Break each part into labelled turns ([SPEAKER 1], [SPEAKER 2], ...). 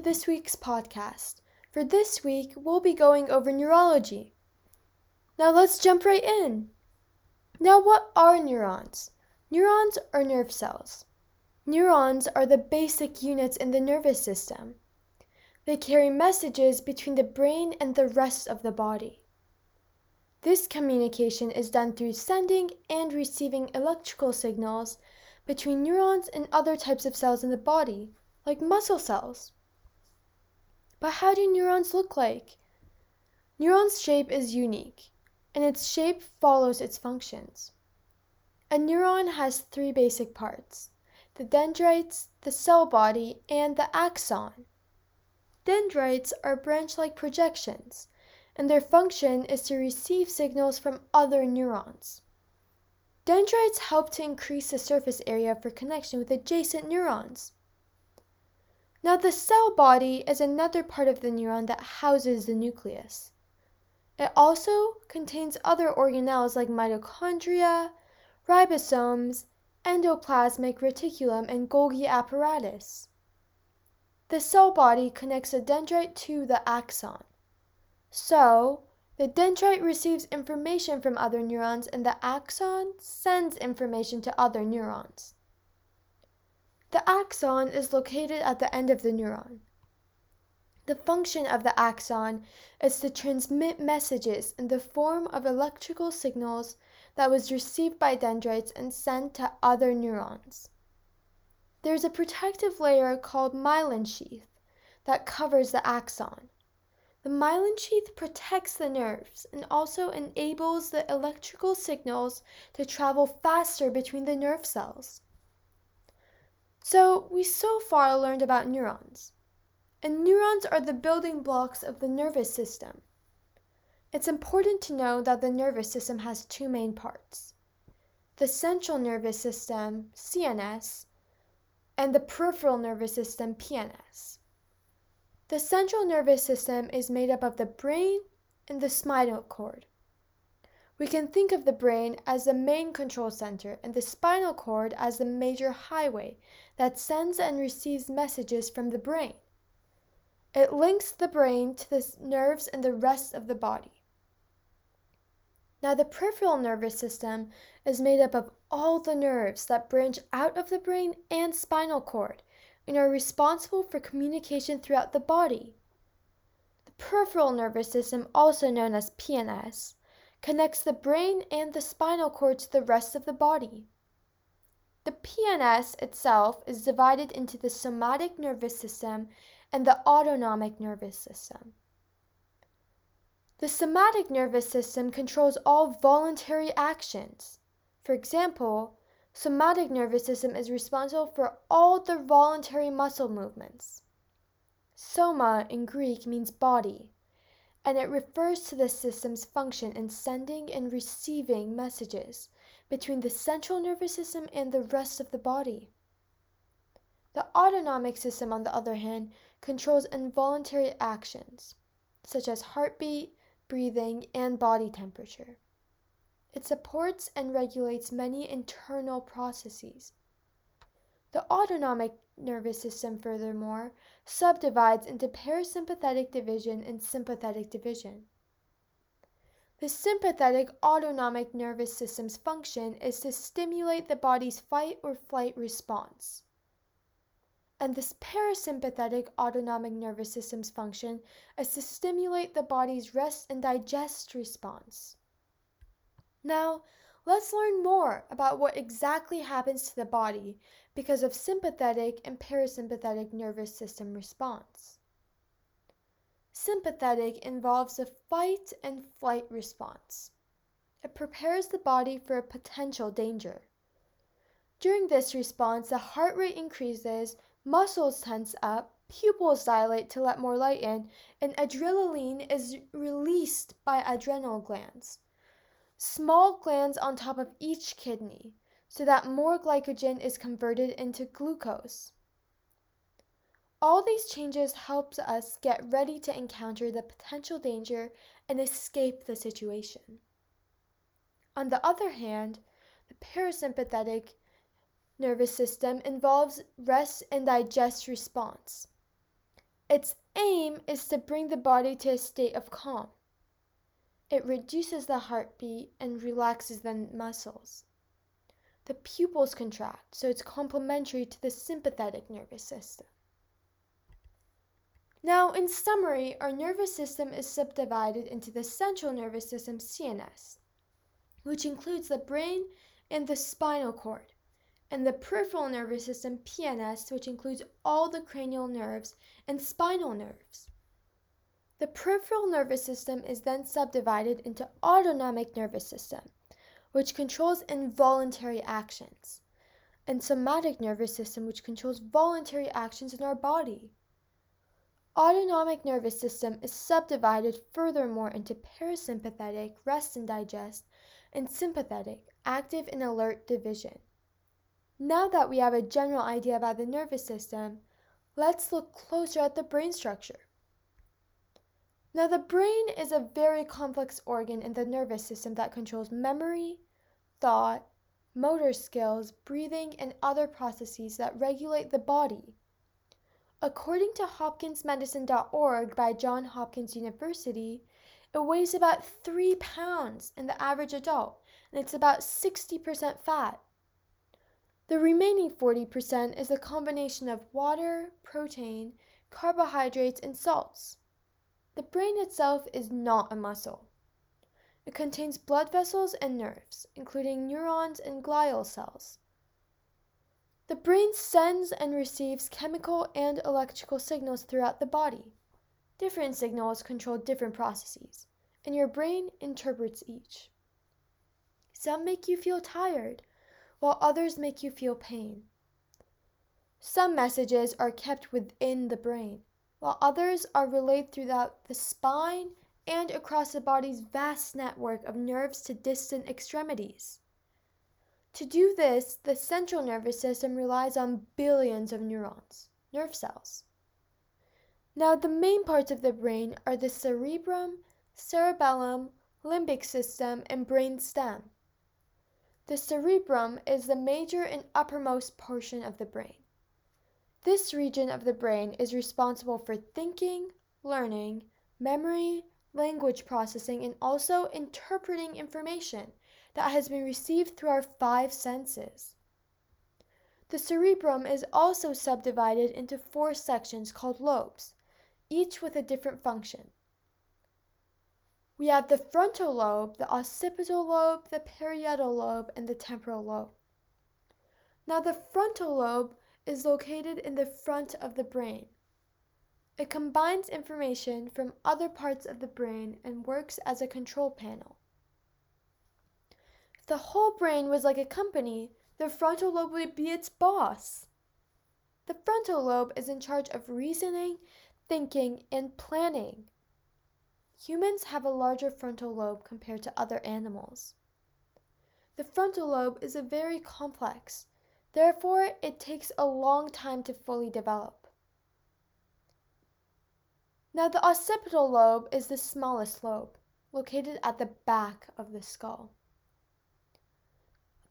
[SPEAKER 1] this week's podcast. For this week, we'll be going over neurology. Now let's jump right in. Now, what are neurons? Neurons are nerve cells. Neurons are the basic units in the nervous system. They carry messages between the brain and the rest of the body. This communication is done through sending and receiving electrical signals between neurons and other types of cells in the body, like muscle cells. But how do neurons look like? Neuron's shape is unique, and its shape follows its functions. A neuron has three basic parts the dendrites, the cell body, and the axon. Dendrites are branch like projections and their function is to receive signals from other neurons. Dendrites help to increase the surface area for connection with adjacent neurons. Now, the cell body is another part of the neuron that houses the nucleus. It also contains other organelles like mitochondria, ribosomes, endoplasmic reticulum, and Golgi apparatus. The cell body connects the dendrite to the axon. So, the dendrite receives information from other neurons and the axon sends information to other neurons. The axon is located at the end of the neuron. The function of the axon is to transmit messages in the form of electrical signals that was received by dendrites and sent to other neurons. There is a protective layer called myelin sheath that covers the axon. The myelin sheath protects the nerves and also enables the electrical signals to travel faster between the nerve cells. So, we so far learned about neurons. And neurons are the building blocks of the nervous system. It's important to know that the nervous system has two main parts the central nervous system, CNS, and the peripheral nervous system, PNS. The central nervous system is made up of the brain and the spinal cord. We can think of the brain as the main control center and the spinal cord as the major highway that sends and receives messages from the brain. It links the brain to the nerves and the rest of the body. Now, the peripheral nervous system is made up of all the nerves that branch out of the brain and spinal cord and are responsible for communication throughout the body. The peripheral nervous system, also known as PNS, connects the brain and the spinal cord to the rest of the body. The PNS itself is divided into the somatic nervous system and the autonomic nervous system. The somatic nervous system controls all voluntary actions. For example, somatic nervous system is responsible for all the voluntary muscle movements. Soma in Greek means body, and it refers to the system's function in sending and receiving messages between the central nervous system and the rest of the body. The autonomic system, on the other hand, controls involuntary actions, such as heartbeat, breathing, and body temperature. It supports and regulates many internal processes. The autonomic nervous system, furthermore, subdivides into parasympathetic division and sympathetic division. The sympathetic autonomic nervous system's function is to stimulate the body's fight or flight response. And this parasympathetic autonomic nervous system's function is to stimulate the body's rest and digest response. Now, let's learn more about what exactly happens to the body because of sympathetic and parasympathetic nervous system response. Sympathetic involves a fight and flight response. It prepares the body for a potential danger. During this response, the heart rate increases, muscles tense up, pupils dilate to let more light in, and adrenaline is released by adrenal glands small glands on top of each kidney so that more glycogen is converted into glucose. All these changes help us get ready to encounter the potential danger and escape the situation. On the other hand, the parasympathetic nervous system involves rest and digest response. Its aim is to bring the body to a state of calm. It reduces the heartbeat and relaxes the muscles. The pupils contract, so it's complementary to the sympathetic nervous system. Now, in summary, our nervous system is subdivided into the central nervous system, CNS, which includes the brain and the spinal cord, and the peripheral nervous system, PNS, which includes all the cranial nerves and spinal nerves. The peripheral nervous system is then subdivided into autonomic nervous system, which controls involuntary actions, and somatic nervous system, which controls voluntary actions in our body. Autonomic nervous system is subdivided furthermore into parasympathetic, rest and digest, and sympathetic, active and alert division. Now that we have a general idea about the nervous system, let's look closer at the brain structure. Now, the brain is a very complex organ in the nervous system that controls memory, thought, motor skills, breathing, and other processes that regulate the body. According to hopkinsmedicine.org by Johns Hopkins University, it weighs about 3 pounds in the average adult, and it's about 60% fat. The remaining 40% is a combination of water, protein, carbohydrates, and salts. The brain itself is not a muscle. It contains blood vessels and nerves, including neurons and glial cells. The brain sends and receives chemical and electrical signals throughout the body. Different signals control different processes, and your brain interprets each. Some make you feel tired, while others make you feel pain. Some messages are kept within the brain, while others are relayed throughout the spine and across the body's vast network of nerves to distant extremities. To do this, the central nervous system relies on billions of neurons, nerve cells. Now, the main parts of the brain are the cerebrum, cerebellum, limbic system, and brain stem. The cerebrum is the major and uppermost portion of the brain. This region of the brain is responsible for thinking, learning, memory, language processing, and also interpreting information that has been received through our five senses. The cerebrum is also subdivided into four sections called lobes, each with a different function. We have the frontal lobe, the occipital lobe, the parietal lobe, and the temporal lobe. Now, the frontal lobe is located in the front of the brain. It combines information from other parts of the brain and works as a control panel the whole brain was like a company, the frontal lobe would be its boss. The frontal lobe is in charge of reasoning, thinking, and planning. Humans have a larger frontal lobe compared to other animals. The frontal lobe is a very complex, therefore, it takes a long time to fully develop. Now, the occipital lobe is the smallest lobe, located at the back of the skull.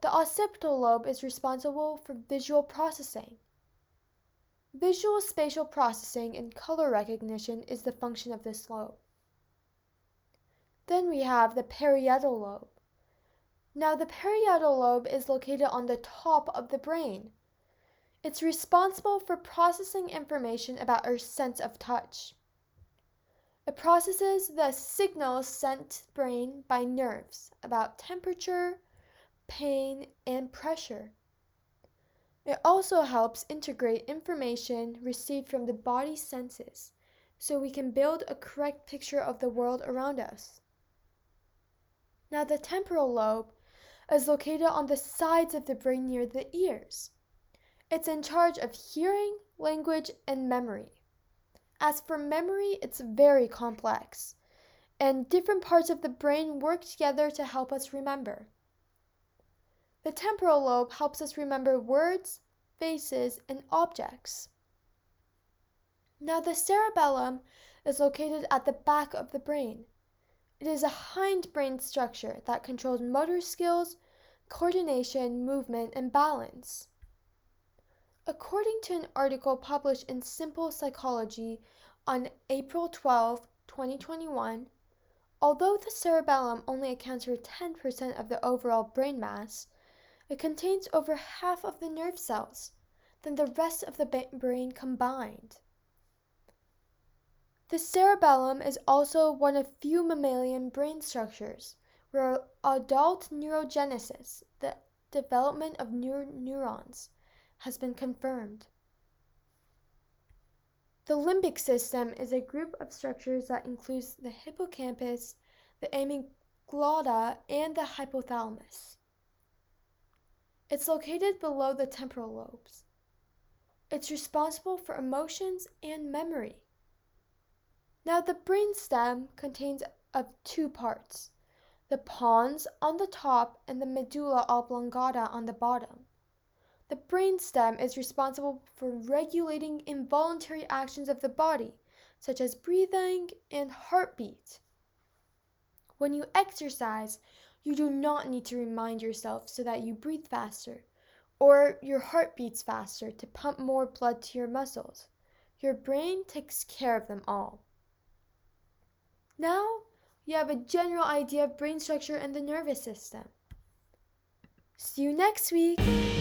[SPEAKER 1] The occipital lobe is responsible for visual processing. Visual spatial processing and color recognition is the function of this lobe. Then we have the parietal lobe. Now, the parietal lobe is located on the top of the brain. It's responsible for processing information about our sense of touch. It processes the signals sent to the brain by nerves about temperature, pain, and pressure. It also helps integrate information received from the body senses so we can build a correct picture of the world around us. Now, the temporal lobe is located on the sides of the brain near the ears. It's in charge of hearing, language, and memory. As for memory, it's very complex, and different parts of the brain work together to help us remember. The temporal lobe helps us remember words, faces, and objects. Now, the cerebellum is located at the back of the brain. It is a hindbrain structure that controls motor skills, coordination, movement, and balance. According to an article published in Simply Psychology on April 12, 2021, although the cerebellum only accounts for 10% of the overall brain mass, it contains over half of the nerve cells than the rest of the brain combined. The cerebellum is also one of few mammalian brain structures where adult neurogenesis, the development of new neurons, has been confirmed. The limbic system is a group of structures that includes the hippocampus, the amygdala, and the hypothalamus. It's located below the temporal lobes. It's responsible for emotions and memory. Now, the brainstem contains of two parts the pons on the top and the medulla oblongata on the bottom. The brainstem is responsible for regulating involuntary actions of the body, such as breathing and heartbeat. When you exercise, you do not need to remind yourself so that you breathe faster or your heart beats faster to pump more blood to your muscles. Your brain takes care of them all. Now you have a general idea of brain structure and the nervous system. See you next week!